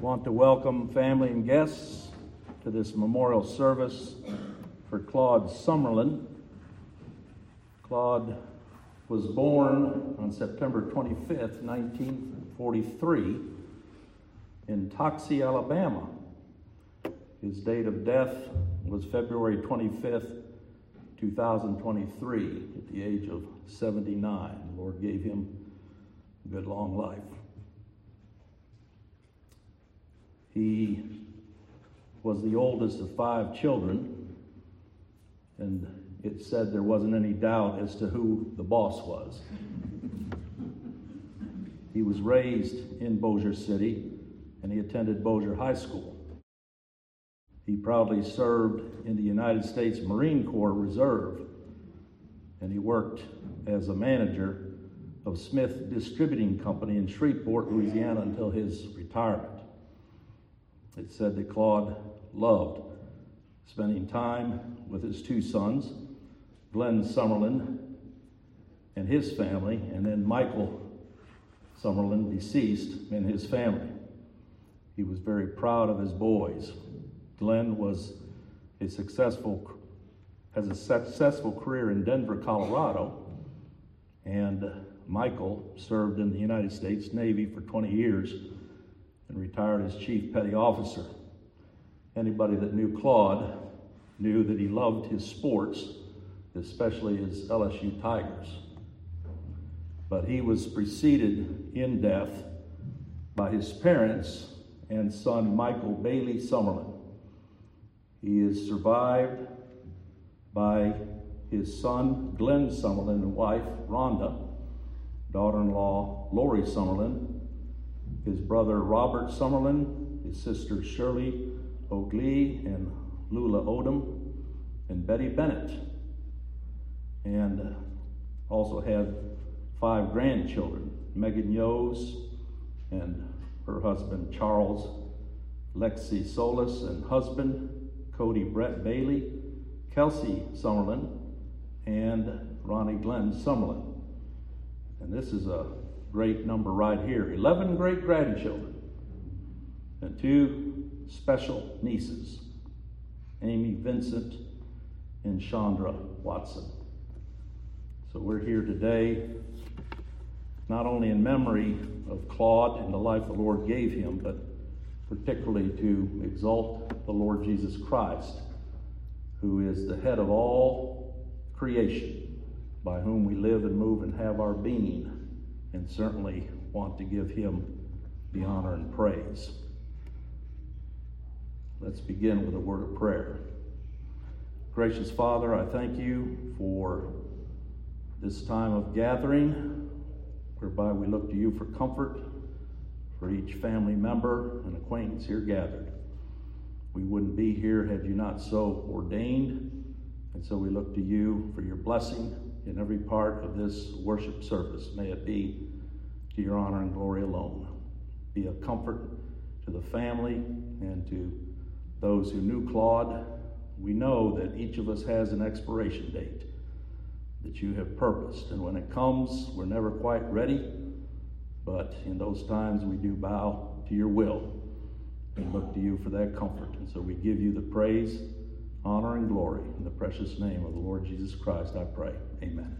want to welcome family and guests to this memorial service for Claude Summerlin. Claude was born on September 25th, 1943, in Toxey, Alabama. His date of death was February 25th, 2023, at the age of 79. The Lord gave him a good long life. He was the oldest of five children, and it said there wasn't any doubt as to who the boss was. he was raised in Bossier City, and he attended Bossier High School. He proudly served in the United States Marine Corps Reserve, and he worked as a manager of Smith Distributing Company in Shreveport, Louisiana until his retirement. It said that Claude loved spending time with his two sons, Glenn Summerlin and his family, and then Michael Summerlin, deceased, and his family. He was very proud of his boys. Glenn was a successful has a successful career in Denver, Colorado, and Michael served in the United States Navy for 20 years and retired as chief petty officer. Anybody that knew Claude knew that he loved his sports, especially his LSU Tigers. But he was preceded in death by his parents and son Michael Bailey Summerlin. He is survived by his son Glenn Summerlin and wife Rhonda, daughter in law Lori Summerlin, his brother Robert Summerlin, his sister Shirley O'Glee and Lula Odom, and Betty Bennett. And also had five grandchildren Megan Yos and her husband Charles, Lexi Solis and husband Cody Brett Bailey, Kelsey Summerlin, and Ronnie Glenn Summerlin. And this is a great number right here 11 great grandchildren and two special nieces Amy Vincent and Chandra Watson. So we're here today not only in memory of Claude and the life the Lord gave him, but particularly to exalt the Lord Jesus Christ, who is the head of all creation, by whom we live and move and have our being and certainly want to give him the honor and praise. Let's begin with a word of prayer. Gracious Father, I thank you for this time of gathering whereby we look to you for comfort for each family member and acquaintance here gathered. We wouldn't be here had you not so ordained, and so we look to you for your blessing in every part of this worship service. May it be to your honor and glory alone. Be a comfort to the family and to those who knew Claude. We know that each of us has an expiration date that you have purposed. And when it comes, we're never quite ready. But in those times, we do bow to your will and look to you for that comfort. And so we give you the praise honor, and glory. In the precious name of the Lord Jesus Christ, I pray. Amen.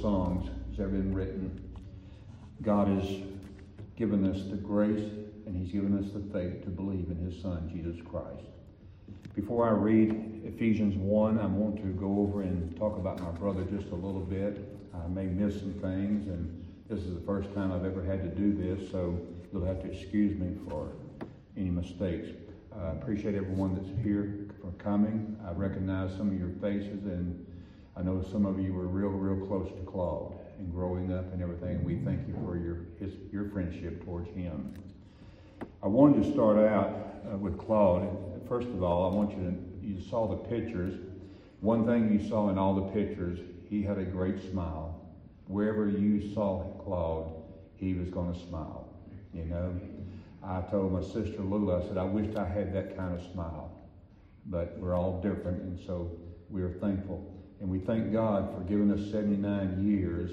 Songs that's ever been written. God has given us the grace and He's given us the faith to believe in His Son, Jesus Christ. Before I read Ephesians 1, I want to go over and talk about my brother just a little bit. I may miss some things, and this is the first time I've ever had to do this, so you'll have to excuse me for any mistakes. I appreciate everyone that's here for coming. I recognize some of your faces, and I know some of you were real, real close to Claude and growing up and everything. We thank you for your his, your friendship towards him. I wanted to start out uh, with Claude. First of all, I want you to you saw the pictures. One thing you saw in all the pictures, he had a great smile. Wherever you saw Claude, he was going to smile. You know, I told my sister Lula, I said, I wished I had that kind of smile. But we're all different, and so we are thankful. And we thank God for giving us 79 years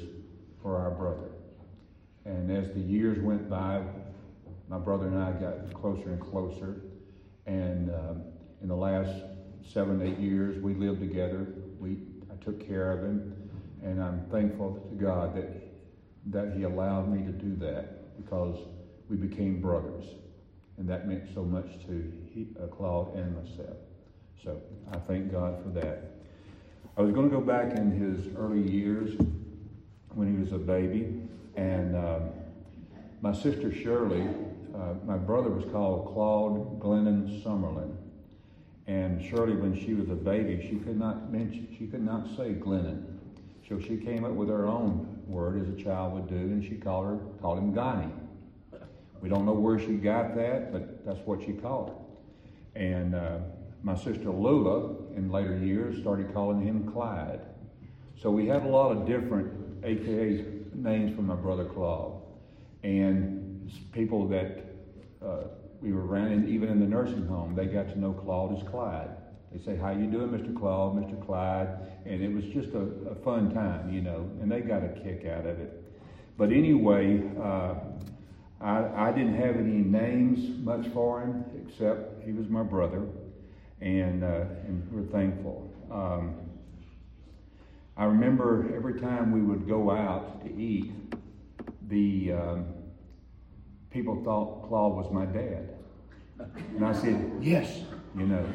for our brother. And as the years went by, my brother and I got closer and closer. And um, in the last seven, eight years, we lived together. We, I took care of him. And I'm thankful to God that, that He allowed me to do that because we became brothers. And that meant so much to he, uh, Claude and myself. So I thank God for that. I was going to go back in his early years when he was a baby. And um, my sister Shirley, uh, my brother was called Claude Glennon Summerlin. And Shirley, when she was a baby, she could not mention, she could not say Glennon. So she came up with her own word as a child would do, and she called her called him Ghani. We don't know where she got that, but that's what she called her. And uh, my sister Lula, in later years, started calling him Clyde. So we had a lot of different AKA names for my brother Claude. And people that uh, we were around, even in the nursing home, they got to know Claude as Clyde. They say, how you doing, Mr. Claude, Mr. Clyde? And it was just a, a fun time, you know, and they got a kick out of it. But anyway, uh, I, I didn't have any names much for him, except he was my brother, and, uh, and we're thankful. Um, I remember every time we would go out to eat, the um, people thought Claude was my dad. And I said, yes, you know.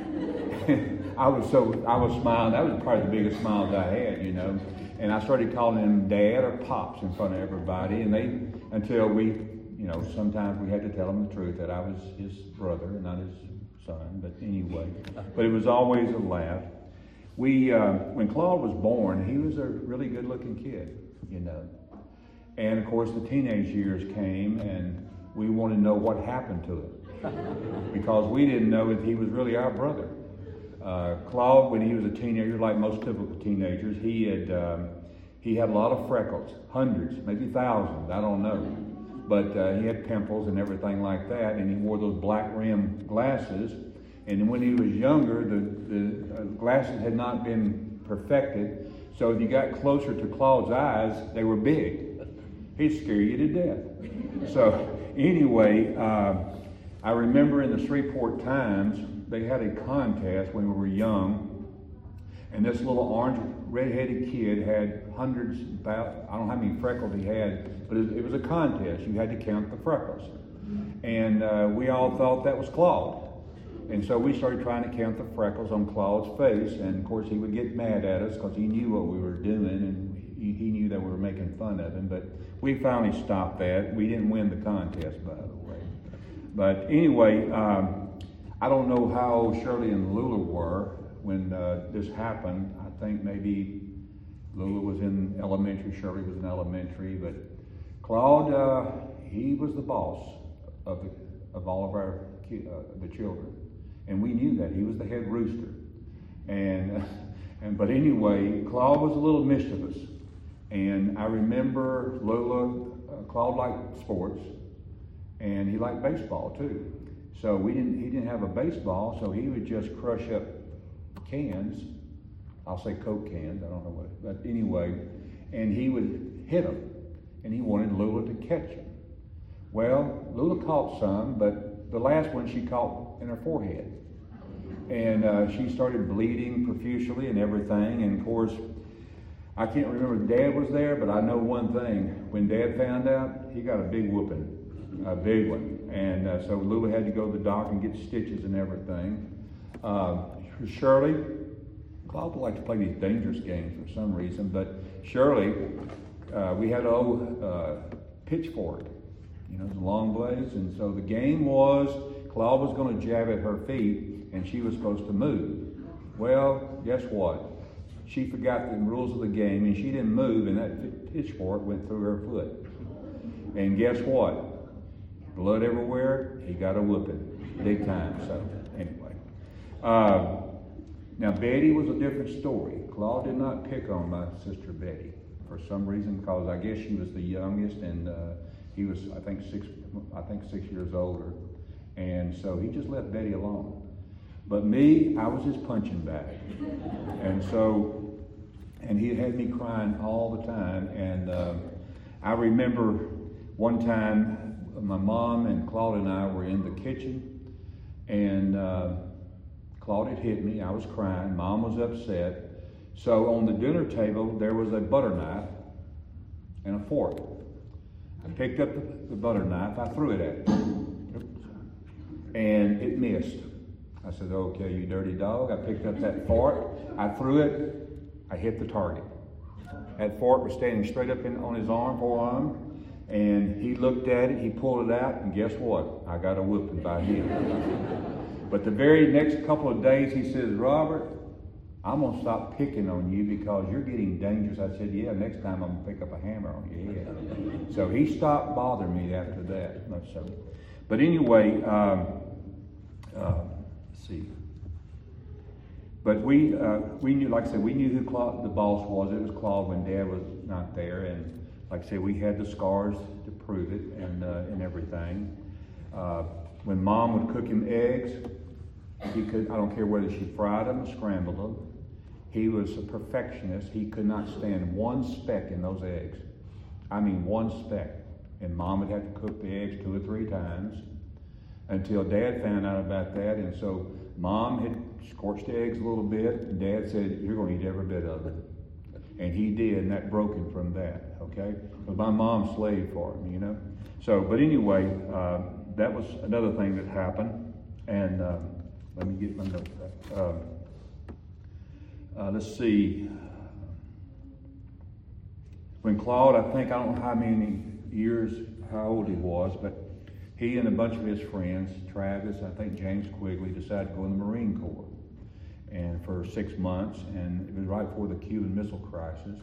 I was so, I was smiling. That was probably the biggest smiles I had, you know. And I started calling him dad or pops in front of everybody. And they, until we, you know, sometimes we had to tell him the truth that I was his brother and not his son. But anyway, but it was always a laugh. We, uh, when Claude was born, he was a really good looking kid, you know. And of course, the teenage years came and we wanted to know what happened to him because we didn't know if he was really our brother. Uh, Claude, when he was a teenager, like most typical teenagers, he had um, he had a lot of freckles, hundreds, maybe thousands, I don't know. But uh, he had pimples and everything like that, and he wore those black rim glasses. And when he was younger, the, the uh, glasses had not been perfected, so if you got closer to Claude's eyes, they were big. He'd scare you to death. So anyway, uh, I remember in the Shreveport Times, they had a contest when we were young, and this little orange red-headed kid had hundreds, about, I don't know how many freckles he had, but it, it was a contest. You had to count the freckles. And uh, we all thought that was Claude. And so we started trying to count the freckles on Claude's face, and of course he would get mad at us because he knew what we were doing, and he, he knew that we were making fun of him. But we finally stopped that. We didn't win the contest, by the way. But anyway, um, I don't know how Shirley and Lula were when uh, this happened. I think maybe Lula was in elementary, Shirley was in elementary, but Claude, uh, he was the boss of, the, of all of our uh, the children, and we knew that he was the head rooster. And and but anyway, Claude was a little mischievous, and I remember Lula. Uh, Claude liked sports, and he liked baseball too. So we didn't. He didn't have a baseball, so he would just crush up cans. I'll say Coke cans. I don't know what, but anyway, and he would hit them, and he wanted Lula to catch him. Well, Lula caught some, but the last one she caught in her forehead, and uh, she started bleeding profusely and everything. And of course, I can't remember if Dad was there, but I know one thing. When Dad found out, he got a big whooping, a big one. And uh, so Lula had to go to the doctor and get stitches and everything. Uh, Shirley, Claude liked to play these dangerous games for some reason, but Shirley, uh, we had old uh, pitchfork, you know, the long blades, and so the game was Claude was going to jab at her feet, and she was supposed to move. Well, guess what? She forgot the rules of the game, and she didn't move, and that pitchfork went through her foot. And guess what? Blood everywhere. He got a whooping, big time. So anyway, uh, now Betty was a different story. Claude did not pick on my sister Betty for some reason, because I guess she was the youngest, and uh, he was, I think, six, I think six years older. And so he just left Betty alone. But me, I was his punching bag. And so, and he had me crying all the time. And uh, I remember one time my mom and Claude and I were in the kitchen, and uh, Claude had hit me. I was crying. Mom was upset. So on the dinner table, there was a butter knife and a fork. I picked up the, the butter knife. I threw it at him and it missed. I said, okay, you dirty dog. I picked up that fork. I threw it. I hit the target. That fork was standing straight up in, on his arm, forearm. And he looked at it, he pulled it out, and guess what? I got a whooping by him. but the very next couple of days, he says, Robert, I'm going to stop picking on you because you're getting dangerous. I said, Yeah, next time I'm going to pick up a hammer on your head. so he stopped bothering me after that. So, but anyway, um, uh, let's see. But we, uh, we knew, like I said, we knew who Claude, the boss was. It was Claude when Dad was not there. And like I said, we had the scars to prove it and, uh, and everything. Uh, when mom would cook him eggs, he could, I don't care whether she fried them or scrambled them. He was a perfectionist. He could not stand one speck in those eggs. I mean, one speck. And mom would have to cook the eggs two or three times until dad found out about that. And so mom had scorched the eggs a little bit, and dad said, You're going to eat every bit of it. And he did, and that broke him from that, okay? Because my mom slaved for him, you know? So, but anyway, uh, that was another thing that happened. And uh, let me get my notes back. Uh, uh, let's see. When Claude, I think, I don't know how many years, how old he was, but he and a bunch of his friends, Travis, I think James Quigley, decided to go in the Marine Corps. And for six months, and it was right before the Cuban Missile Crisis.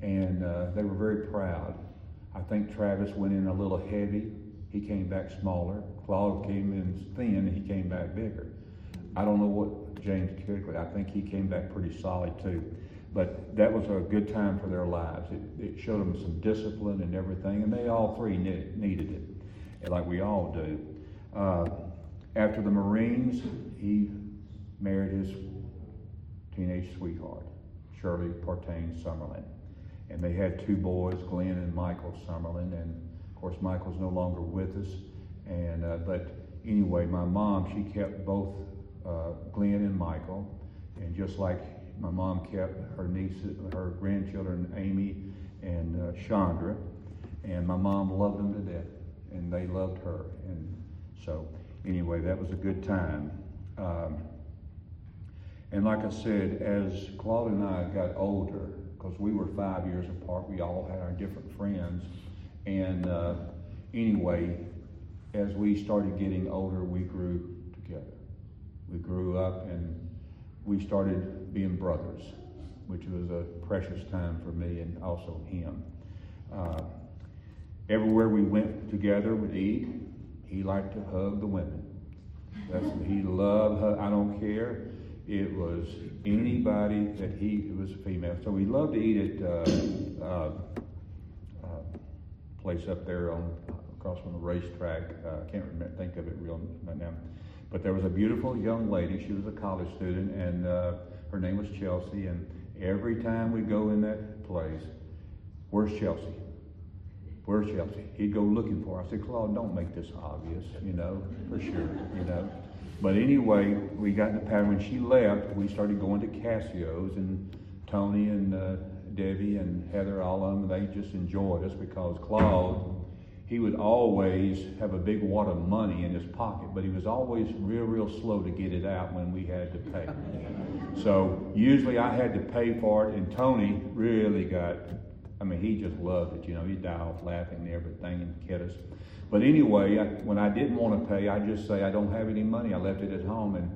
And uh, they were very proud. I think Travis went in a little heavy. He came back smaller. Claude came in thin, and he came back bigger. I don't know what James Quigley, I think he came back pretty solid too. But that was a good time for their lives. It, it showed them some discipline and everything, and they all three needed it, like we all do. Uh, after the Marines, he married his teenage sweetheart, Shirley Partain Summerlin. And they had two boys, Glenn and Michael Summerlin. And of course, Michael's no longer with us. And uh, but anyway, my mom she kept both uh, Glenn and Michael, and just like my mom kept her niece, her grandchildren, Amy and uh, Chandra, and my mom loved them to death, and they loved her, and so anyway, that was a good time. Um, and like I said, as Claude and I got older, because we were five years apart, we all had our different friends, and uh, anyway, as we started getting older, we grew together. We grew up and we started being brothers, which was a precious time for me and also him. Uh, everywhere we went together would eat, he liked to hug the women. That's he loved. I don't care. It was anybody that he was a female. So we loved to eat at uh, uh, uh, place up there on across from the racetrack. I can't remember, think of it real right now. But there was a beautiful young lady. She was a college student, and uh, her name was Chelsea. And every time we go in that place, where's Chelsea? Where's Chelsea? He'd go looking for her. I said, Claude, don't make this obvious, you know, for sure, you know. But anyway, we got in the pattern. When she left, we started going to Cassio's, and Tony and uh, Debbie and Heather, all of them, they just enjoyed us because Claude, he would always have a big wad of money in his pocket, but he was always real, real slow to get it out when we had to pay. So usually I had to pay for it, and Tony really got, I mean, he just loved it. You know, he'd die off laughing and everything and kid us. But anyway, I, when I didn't want to pay, I'd just say I don't have any money. I left it at home, and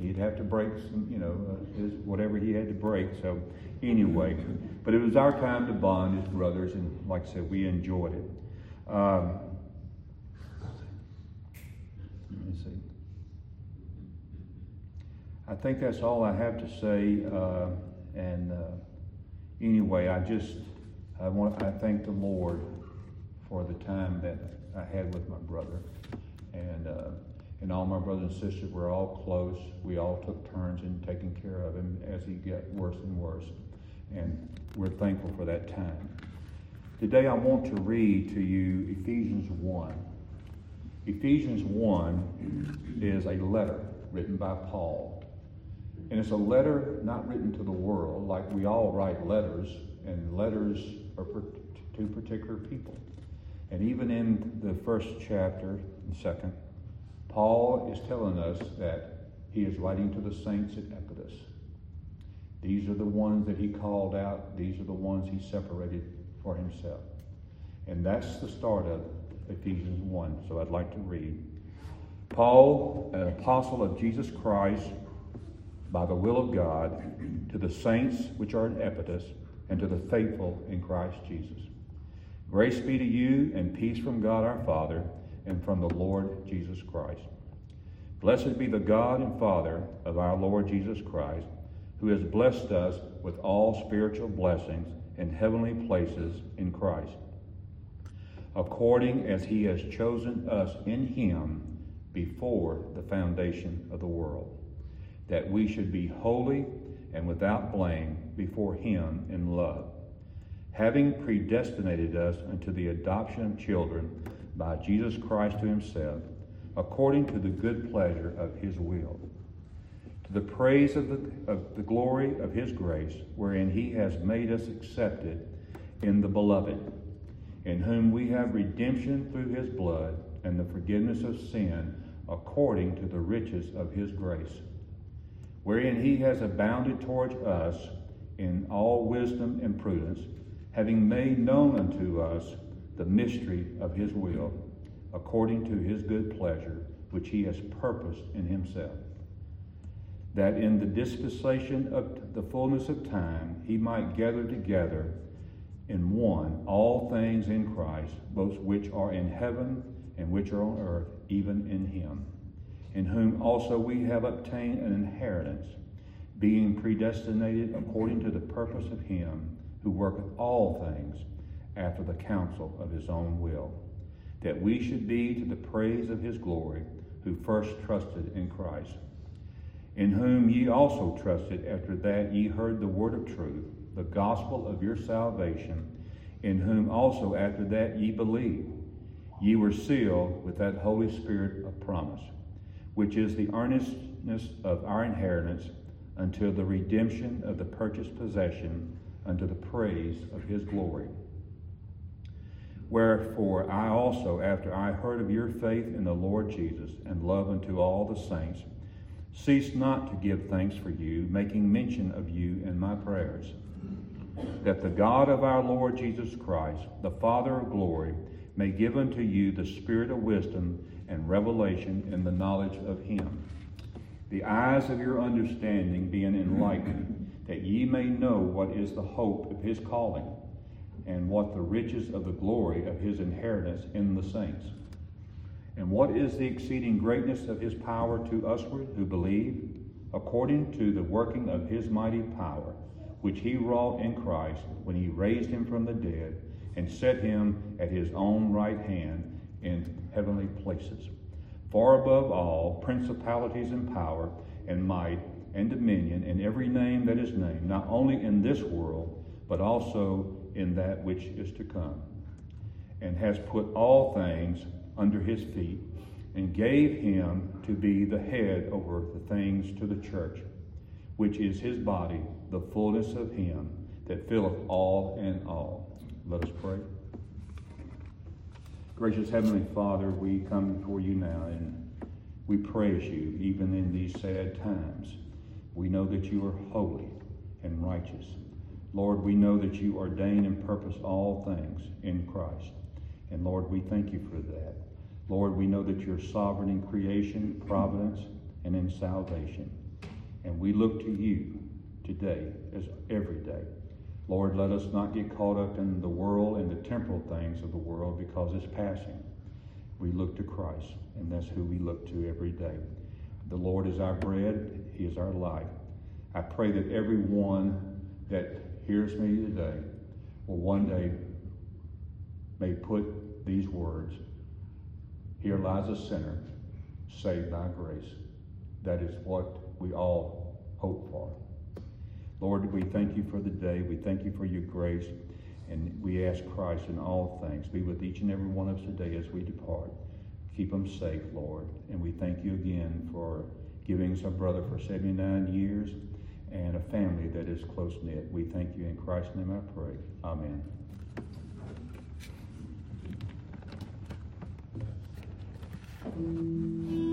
he'd have to break some, you know, uh, his, whatever he had to break. So anyway, but it was our time to bond as brothers, and like I said, we enjoyed it. Um, let me see. I think that's all I have to say. Uh, and uh, anyway, I just I want I thank the Lord for the time that I had with my brother, and uh, and all my brothers and sisters were all close. We all took turns in taking care of him as he got worse and worse, and we're thankful for that time. Today I want to read to you Ephesians one. Ephesians one is a letter written by Paul, and it's a letter not written to the world like we all write letters, and letters are to particular people. And even in the first chapter and second, Paul is telling us that he is writing to the saints at Ephesus. These are the ones that he called out, these are the ones he separated for himself. And that's the start of Ephesians 1. So I'd like to read. Paul, an apostle of Jesus Christ, by the will of God, to the saints which are in Ephesus, and to the faithful in Christ Jesus. Grace be to you and peace from God our Father and from the Lord Jesus Christ. Blessed be the God and Father of our Lord Jesus Christ, who has blessed us with all spiritual blessings in heavenly places in Christ, according as he has chosen us in him before the foundation of the world, that we should be holy and without blame before him in love having predestinated us unto the adoption of children by Jesus Christ to himself, according to the good pleasure of his will, to the praise of the, of the glory of his grace, wherein he has made us accepted in the beloved, in whom we have redemption through his blood and the forgiveness of sin according to the riches of his grace, wherein he has abounded towards us in all wisdom and prudence having made known unto us the mystery of his will, according to his good pleasure, which he has purposed in himself, that in the dispensation of the fullness of time he might gather together in one all things in Christ, both which are in heaven and which are on earth, even in him, in whom also we have obtained an inheritance, being predestinated according to the purpose of him who worketh all things after the counsel of his own will, that we should be to the praise of his glory, who first trusted in Christ, in whom ye also trusted after that ye heard the word of truth, the gospel of your salvation, in whom also after that ye believed. Ye were sealed with that Holy Spirit of promise, which is the earnestness of our inheritance until the redemption of the purchased possession unto the praise of his glory. Wherefore I also, after I heard of your faith in the Lord Jesus and love unto all the saints, cease not to give thanks for you, making mention of you in my prayers, that the God of our Lord Jesus Christ, the Father of glory, may give unto you the spirit of wisdom and revelation in the knowledge of him, the eyes of your understanding being enlightened that ye may know what is the hope of his calling, and what the riches of the glory of his inheritance in the saints, and what is the exceeding greatness of his power to usward who believe, according to the working of his mighty power, which he wrought in Christ when he raised him from the dead and set him at his own right hand in heavenly places, far above all principalities and power and might and dominion in every name that is named, not only in this world, but also in that which is to come, and has put all things under his feet, and gave him to be the head over the things to the church, which is his body, the fullness of him that filleth all in all. Let us pray. Gracious Heavenly Father, we come before you now and we praise you even in these sad times. We know that you are holy and righteous. Lord, we know that you ordain and purpose all things in Christ. And Lord, we thank you for that. Lord, we know that you're sovereign in creation, providence, and in salvation. And we look to you today as every day. Lord, let us not get caught up in the world and the temporal things of the world because it's passing. We look to Christ, and that's who we look to every day. The Lord is our bread, He is our life. I pray that everyone that hears me today will one day may put these words Here lies a sinner saved by grace. That is what we all hope for. Lord, we thank you for the day. We thank you for your grace. And we ask Christ in all things, be with each and every one of us today as we depart. Keep them safe, Lord. And we thank you again for giving us a brother for 79 years and a family that is close knit. We thank you in Christ's name I pray. Amen. うん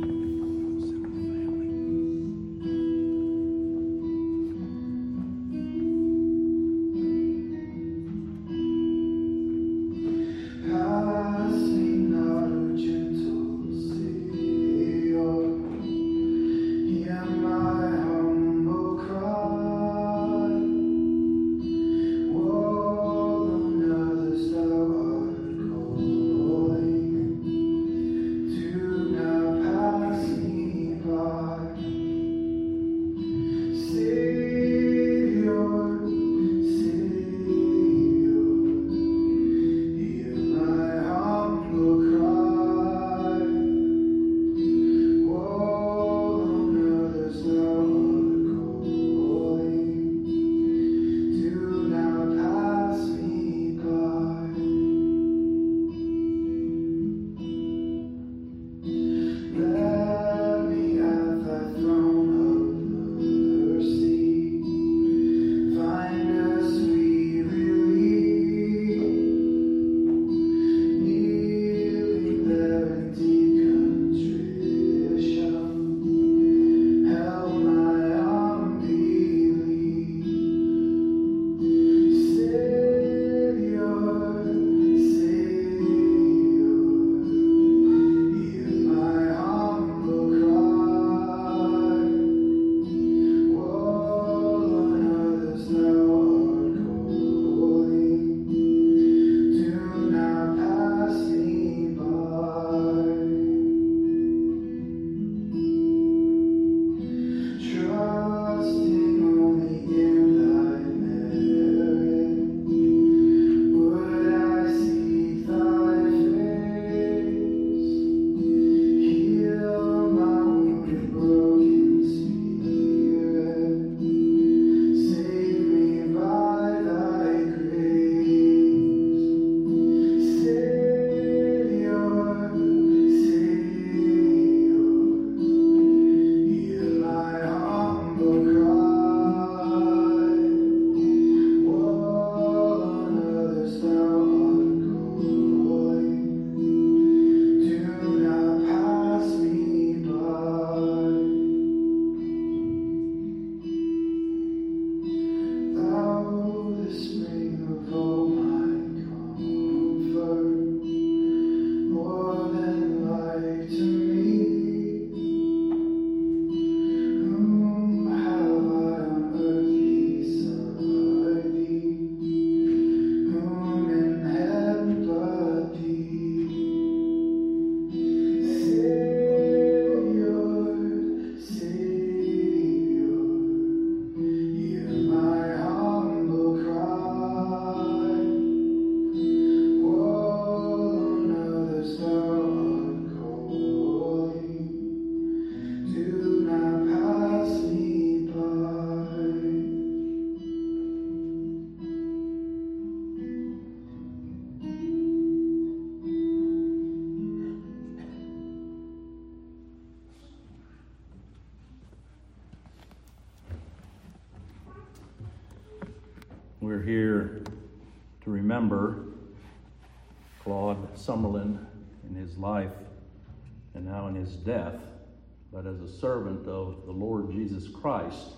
Jesus Christ,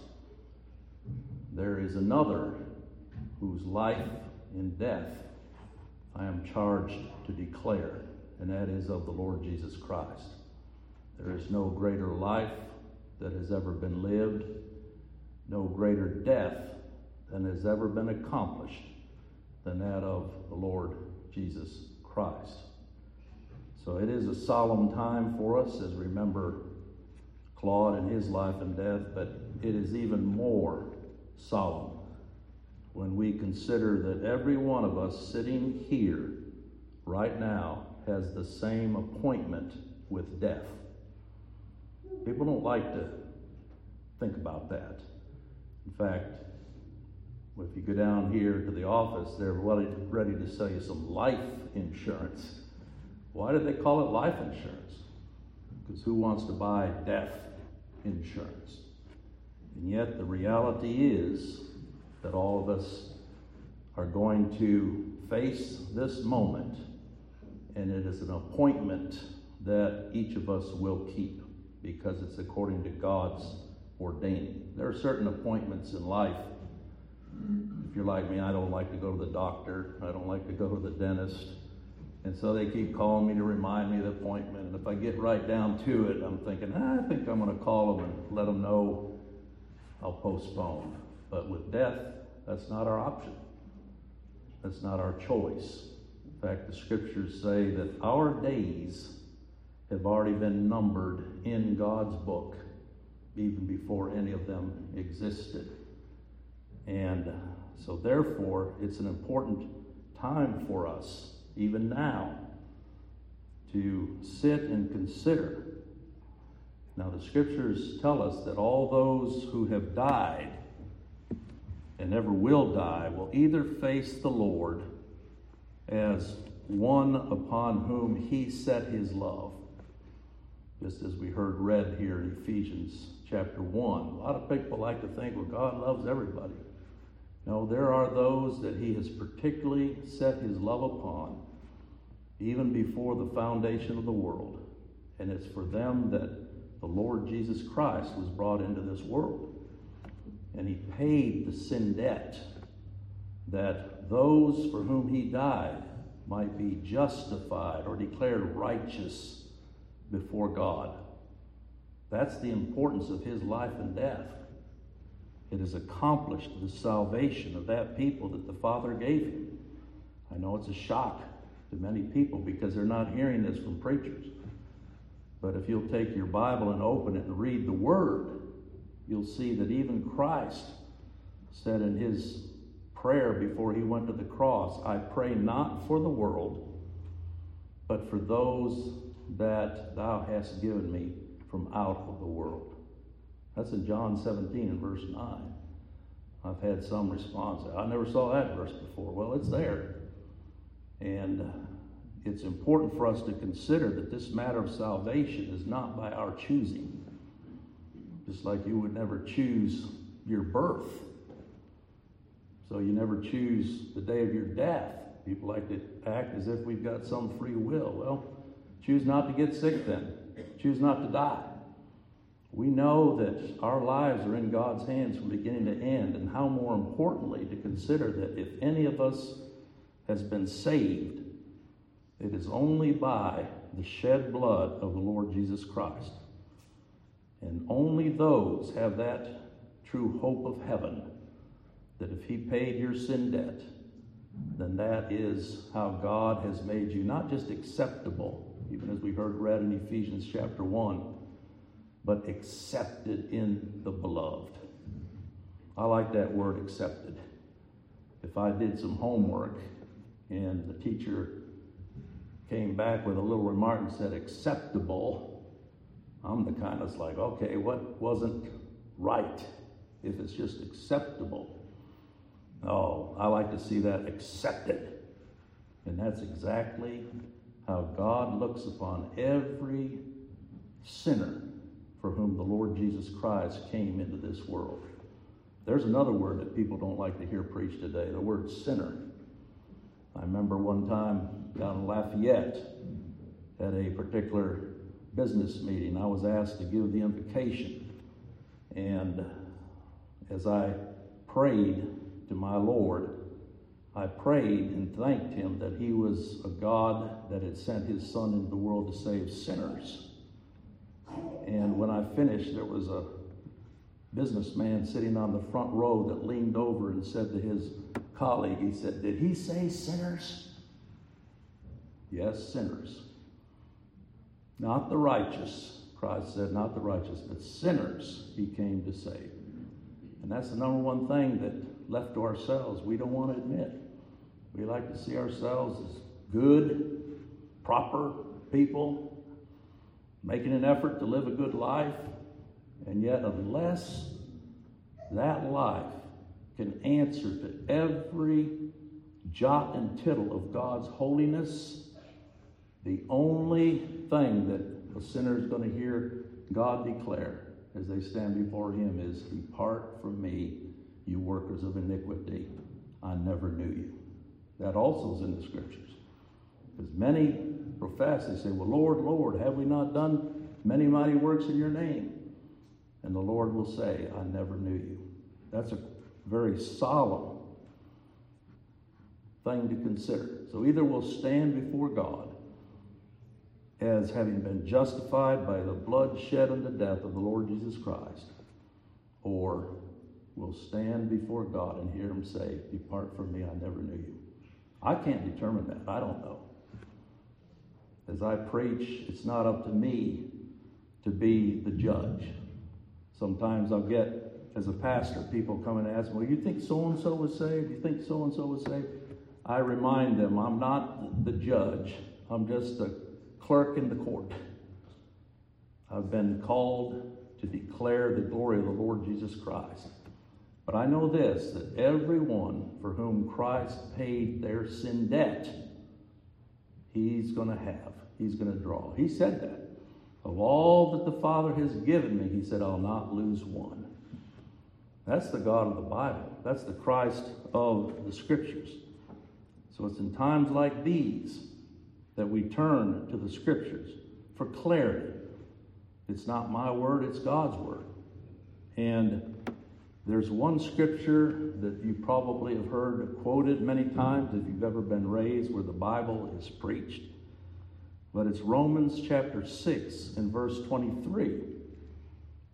there is another whose life and death I am charged to declare, and that is of the Lord Jesus Christ. There is no greater life that has ever been lived, no greater death than has ever been accomplished than that of the Lord Jesus Christ. So it is a solemn time for us as we remember Claude and his life and death, but it is even more solemn when we consider that every one of us sitting here right now has the same appointment with death. People don't like to think about that. In fact, if you go down here to the office, they're ready to sell you some life insurance. Why do they call it life insurance? Because who wants to buy death insurance? And yet, the reality is that all of us are going to face this moment, and it is an appointment that each of us will keep because it's according to God's ordaining. There are certain appointments in life. If you're like me, I don't like to go to the doctor, I don't like to go to the dentist. And so they keep calling me to remind me of the appointment. And if I get right down to it, I'm thinking, ah, I think I'm going to call them and let them know I'll postpone. But with death, that's not our option. That's not our choice. In fact, the scriptures say that our days have already been numbered in God's book even before any of them existed. And so, therefore, it's an important time for us, even now, to sit and consider. Now, the scriptures tell us that all those who have died and never will die will either face the Lord as one upon whom he set his love, just as we heard read here in Ephesians chapter 1. A lot of people like to think, well, God loves everybody. No, there are those that he has particularly set his love upon, even before the foundation of the world. And it's for them that the Lord Jesus Christ was brought into this world and he paid the sin debt that those for whom he died might be justified or declared righteous before God. That's the importance of his life and death. It has accomplished the salvation of that people that the Father gave him. I know it's a shock to many people because they're not hearing this from preachers. But if you'll take your Bible and open it and read the Word, you'll see that even Christ said in his prayer before he went to the cross, I pray not for the world, but for those that thou hast given me from out of the world. That's in John 17 and verse 9. I've had some response. I never saw that verse before. Well, it's there. And uh, it's important for us to consider that this matter of salvation is not by our choosing. Just like you would never choose your birth. So you never choose the day of your death. People like to act as if we've got some free will. Well, choose not to get sick then. Choose not to die. We know that our lives are in God's hands from beginning to end, and how more importantly to consider that if any of us has been saved, it is only by the shed blood of the Lord Jesus Christ. And only those have that true hope of heaven that if He paid your sin debt, then that is how God has made you not just acceptable, even as we heard read in Ephesians chapter 1, but accepted in the beloved. I like that word accepted. If I did some homework and the teacher came back with a little remark and said acceptable, I'm the kind that's like, okay, what wasn't right if it's just acceptable? Oh, I like to see that accepted. And that's exactly how God looks upon every sinner for whom the Lord Jesus Christ came into this world. There's another word that people don't like to hear preached today the word sinner. I remember one time down in Lafayette at a particular business meeting, I was asked to give the invocation. And as I prayed to my Lord, I prayed and thanked him that he was a God that had sent his Son into the world to save sinners. And when I finished, there was a businessman sitting on the front row that leaned over and said to his colleague, he said, Did he say sinners? Yes, sinners. Not the righteous, Christ said, not the righteous, but sinners he came to save. And that's the number one thing that left to ourselves we don't want to admit. We like to see ourselves as good, proper people, making an effort to live a good life. And yet, unless that life can answer to every jot and tittle of God's holiness, the only thing that a sinner is going to hear God declare as they stand before Him is Depart from me, you workers of iniquity. I never knew you. That also is in the scriptures. Because many profess, they say, Well, Lord, Lord, have we not done many mighty works in your name? And the Lord will say, I never knew you. That's a very solemn thing to consider. So either we'll stand before God as having been justified by the blood shed on the death of the Lord Jesus Christ, or we'll stand before God and hear him say, Depart from me, I never knew you. I can't determine that. I don't know. As I preach, it's not up to me to be the judge. Sometimes I'll get, as a pastor, people come and ask me, Well, you think so and so was saved? You think so and so was saved? I remind them, I'm not the judge. I'm just a clerk in the court. I've been called to declare the glory of the Lord Jesus Christ. But I know this that everyone for whom Christ paid their sin debt, he's going to have, he's going to draw. He said that. Of all that the Father has given me, he said, I'll not lose one. That's the God of the Bible. That's the Christ of the Scriptures. So it's in times like these that we turn to the Scriptures for clarity. It's not my word, it's God's word. And there's one scripture that you probably have heard quoted many times if you've ever been raised where the Bible is preached. But it's Romans chapter 6 and verse 23.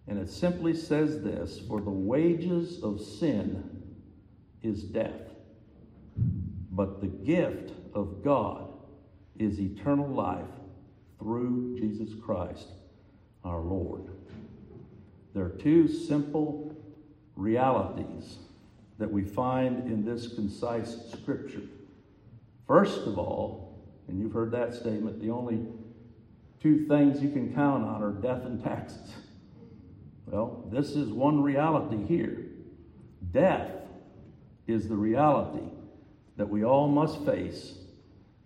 And it simply says this For the wages of sin is death, but the gift of God is eternal life through Jesus Christ our Lord. There are two simple realities that we find in this concise scripture. First of all, and you've heard that statement, the only two things you can count on are death and taxes. Well, this is one reality here. Death is the reality that we all must face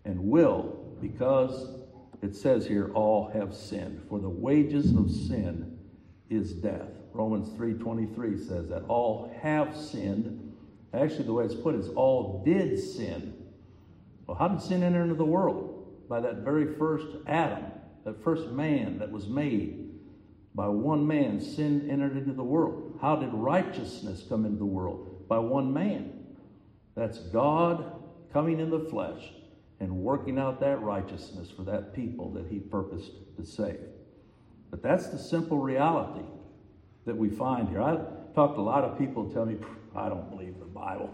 and will because it says here all have sinned for the wages of sin is death Romans 3:23 says that all have sinned. Actually, the way it's put is all did sin. Well, how did sin enter into the world? By that very first Adam, that first man that was made. By one man, sin entered into the world. How did righteousness come into the world? By one man. That's God coming in the flesh and working out that righteousness for that people that he purposed to save. But that's the simple reality that we find here. I've talked to a lot of people tell me, I don't believe the Bible.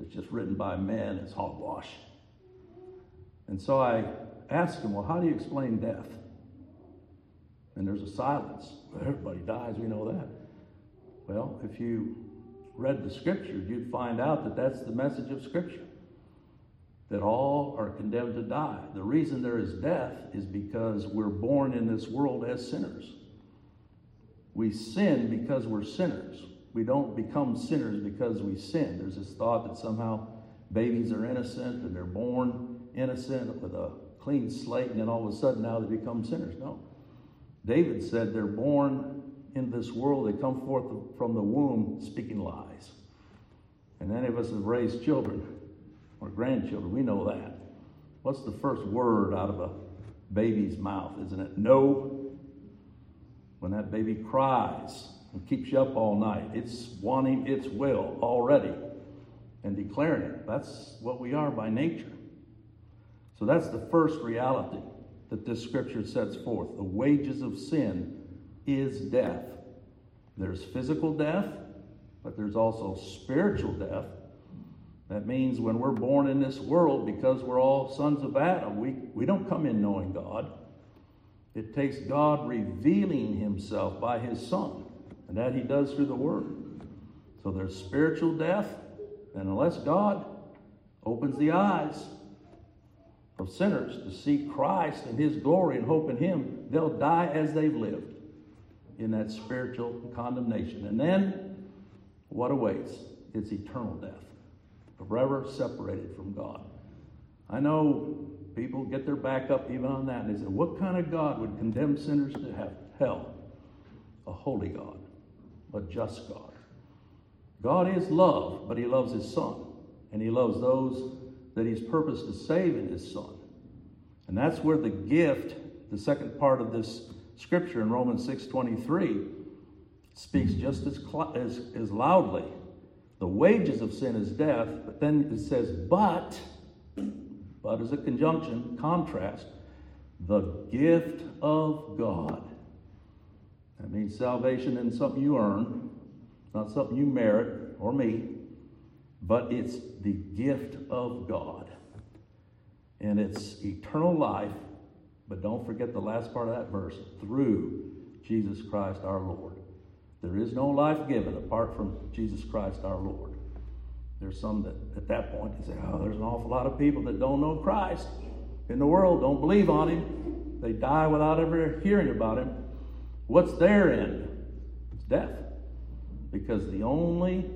It's just written by men, it's hogwash. And so I ask them, well, how do you explain death? And there's a silence. Everybody dies, we know that. Well, if you read the scripture, you'd find out that that's the message of scripture. That all are condemned to die. The reason there is death is because we're born in this world as sinners. We sin because we're sinners. We don't become sinners because we sin. There's this thought that somehow babies are innocent and they're born innocent with a clean slate, and then all of a sudden now they become sinners. No. David said they're born in this world, they come forth from the womb speaking lies. And any of us have raised children. or grandchildren. We know that. What's the first word out of a baby's mouth? Isn't it no? When that baby cries and keeps you up all night, it's wanting its will already and declaring it. That's what we are by nature. So that's the first reality that this scripture sets forth. The wages of sin is death. There's physical death, but there's also spiritual death. That means when we're born in this world, because we're all sons of Adam, we, we don't come in knowing God. It takes God revealing himself by his Son, and that he does through the Word. So there's spiritual death, and unless God opens the eyes of sinners to see Christ and his glory and hope in him, they'll die as they've lived in that spiritual condemnation. And then what awaits? It's eternal death, forever separated from God. I know people get their back up even on that, and they say, What kind of God would condemn sinners to have hell? A holy God, a just God. God is love, but he loves his son, and he loves those that he's purposed to save in his son. And that's where the gift, the second part of this scripture in Romans 6:23 speaks just as, as, as loudly. The wages of sin is death, but then it says, but, but is a conjunction, contrast, the gift of God. That means salvation isn't something you earn, not something you merit or me, but it's the gift of God. And it's eternal life but don't forget the last part of that verse through Jesus Christ our Lord. There is no life given apart from Jesus Christ our Lord. There's some that at that point they say, oh, there's an awful lot of people that don't know Christ in the world, don't believe on him. They die without ever hearing about him. What's their end? It's death. Because the only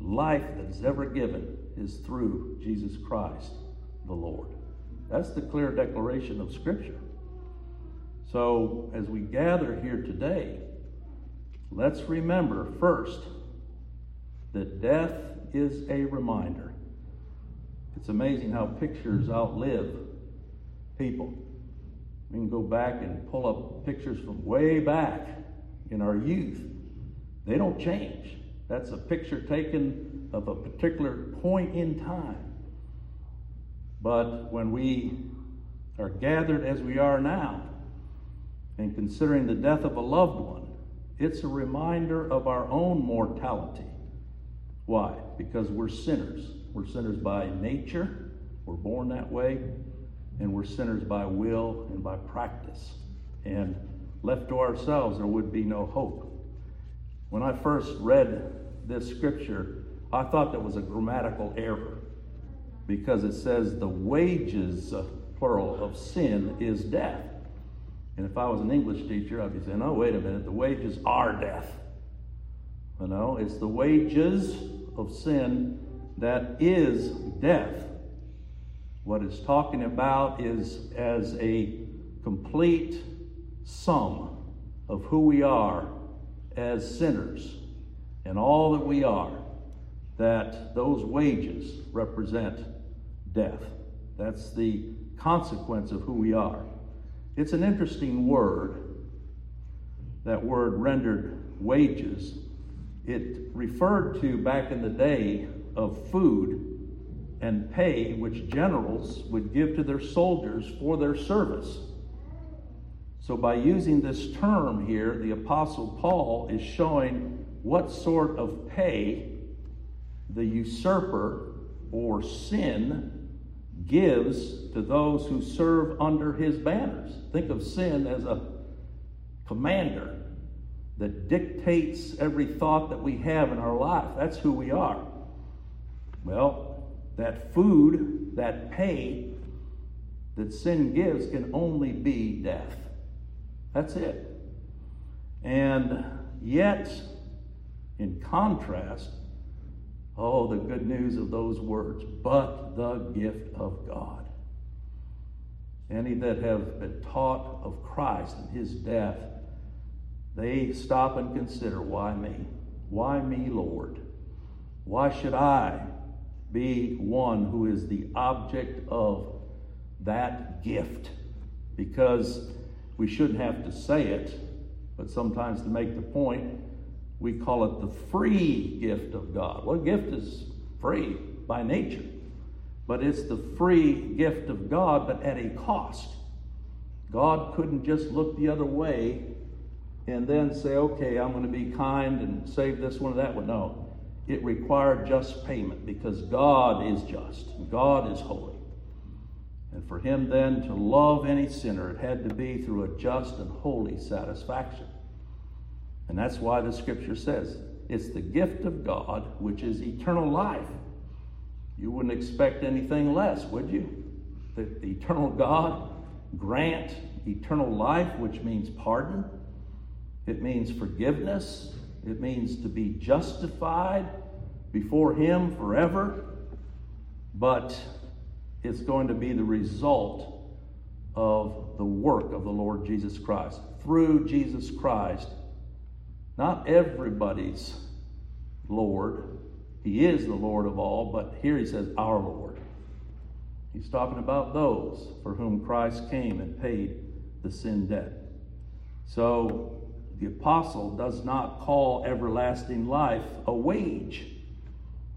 life that is ever given is through Jesus Christ the Lord. That's the clear declaration of Scripture. So, as we gather here today, let's remember first that death is a reminder. It's amazing how pictures outlive people. We can go back and pull up pictures from way back in our youth. They don't change. That's a picture taken of a particular point in time. But when we are gathered as we are now, and considering the death of a loved one, it's a reminder of our own mortality. Why? Because we're sinners. We're sinners by nature, we're born that way, and we're sinners by will and by practice. And left to ourselves, there would be no hope. When I first read this scripture, I thought that was a grammatical error because it says the wages, uh, plural, of sin is death. And if I was an English teacher, I'd be saying, oh, wait a minute, the wages are death. You know, it's the wages of sin that is death. What it's talking about is as a complete sum of who we are as sinners and all that we are, that those wages represent death. That's the consequence of who we are. It's an interesting word, that word rendered wages. It referred to back in the day of food and pay which generals would give to their soldiers for their service. So, by using this term here, the Apostle Paul is showing what sort of pay the usurper or sin gives to those who serve under his banners. Think of sin as a commander that dictates every thought that we have in our life. That's who we are. Well, that food, that pay that sin gives can only be death. That's it. And yet, in contrast, Oh, the good news of those words, but the gift of God. Any that have been taught of Christ and his death, they stop and consider why me? Why me, Lord? Why should I be one who is the object of that gift. Because we shouldn't have to say it, but sometimes to make the point, we call it the free gift of God. Well, gift is free by nature, but it's the free gift of God, but at a cost. God couldn't just look the other way and then say, okay, I'm going to be kind and save this one or that one. No. It required just payment because God is just, God is holy. And for him then to love any sinner, it had to be through a just and holy satisfaction. And that's why the scripture says it's the gift of God, which is eternal life. You wouldn't expect anything less, would you? That the eternal God grant eternal life, which means pardon, it means forgiveness, it means to be justified before Him forever, but it's going to be the result of the work of the Lord Jesus Christ. Through Jesus Christ, not everybody's Lord. He is the Lord of all, but here he says, our Lord. He's talking about those for whom Christ came and paid the sin debt. So the apostle does not call everlasting life a wage.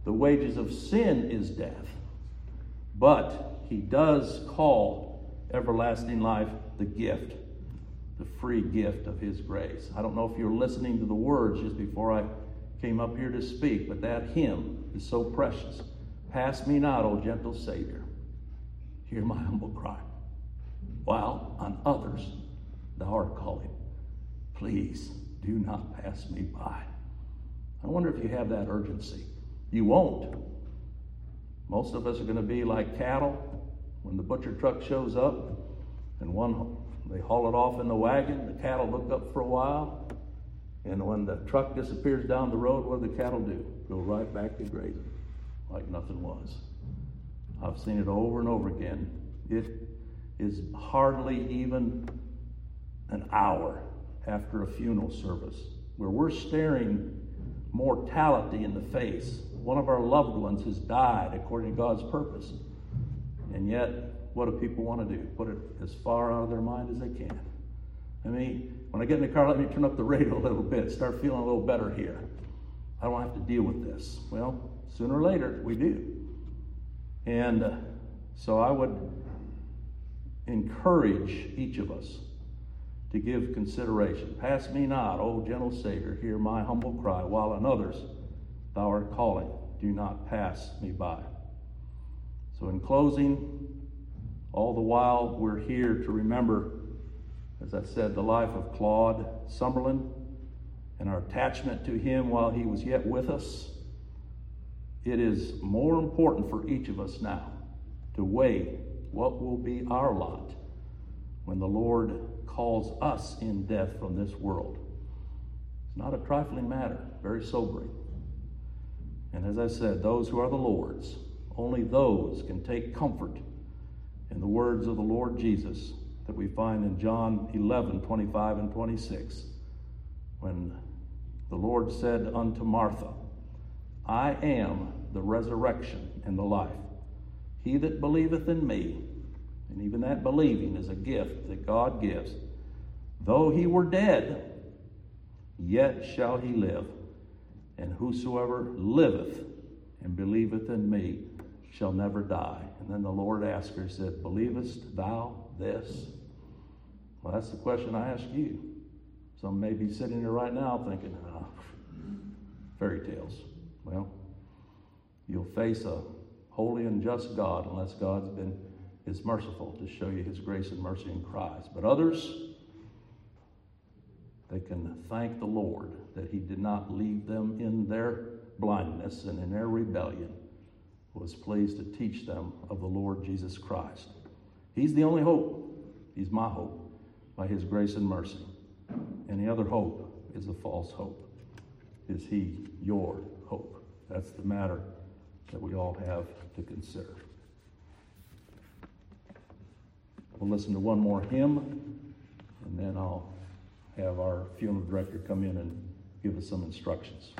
The wages of sin is death. But he does call everlasting life the gift, the free gift of his grace. I don't know if you're listening to the words just before I came up here to speak, but that hymn is so precious. Pass me not, O gentle Savior. Hear my humble cry. While on others thou art calling, please do not pass me by. I wonder if you have that urgency. You won't. Most of us are going to be like cattle when the butcher truck shows up and one they haul it off in the wagon, the cattle look up for a while, and when the truck disappears down the road, what do the cattle do? Go right back to grazing like nothing was. I've seen it over and over again. It is hardly even an hour after a funeral service where we're staring mortality in the face. One of our loved ones has died according to God's purpose. And yet, what do people want to do? Put it as far out of their mind as they can. I mean, when I get in the car, let me turn up the radio a little bit, start feeling a little better here. I don't have to deal with this. Well, sooner or later, we do. And uh, so I would encourage each of us to give consideration. Pass me not, O gentle Savior, hear my humble cry, while on others thou art calling. Do not pass me by. So, in closing, all the while we're here to remember, as I said, the life of Claude Summerlin and our attachment to him while he was yet with us. It is more important for each of us now to weigh what will be our lot when the Lord calls us in death from this world. It's not a trifling matter, very sobering. And as I said, those who are the Lord's, only those can take comfort in the words of the Lord Jesus that we find in John 11 25 and 26, when the Lord said unto Martha, I am the resurrection and the life. He that believeth in me, and even that believing is a gift that God gives, though he were dead, yet shall he live. And whosoever liveth and believeth in me shall never die. And then the Lord asked her, said, Believest thou this? Well, that's the question I ask you. Some may be sitting here right now thinking, oh, fairy tales. Well, you'll face a holy and just God unless God's been is merciful to show you his grace and mercy in Christ. But others, they can thank the Lord that he did not leave them in their blindness and in their rebellion, was pleased to teach them of the Lord Jesus Christ. He's the only hope. He's my hope by his grace and mercy. Any other hope is a false hope. Is he your hope? That's the matter that we all have to consider. We'll listen to one more hymn, and then I'll have our funeral director come in and give us some instructions.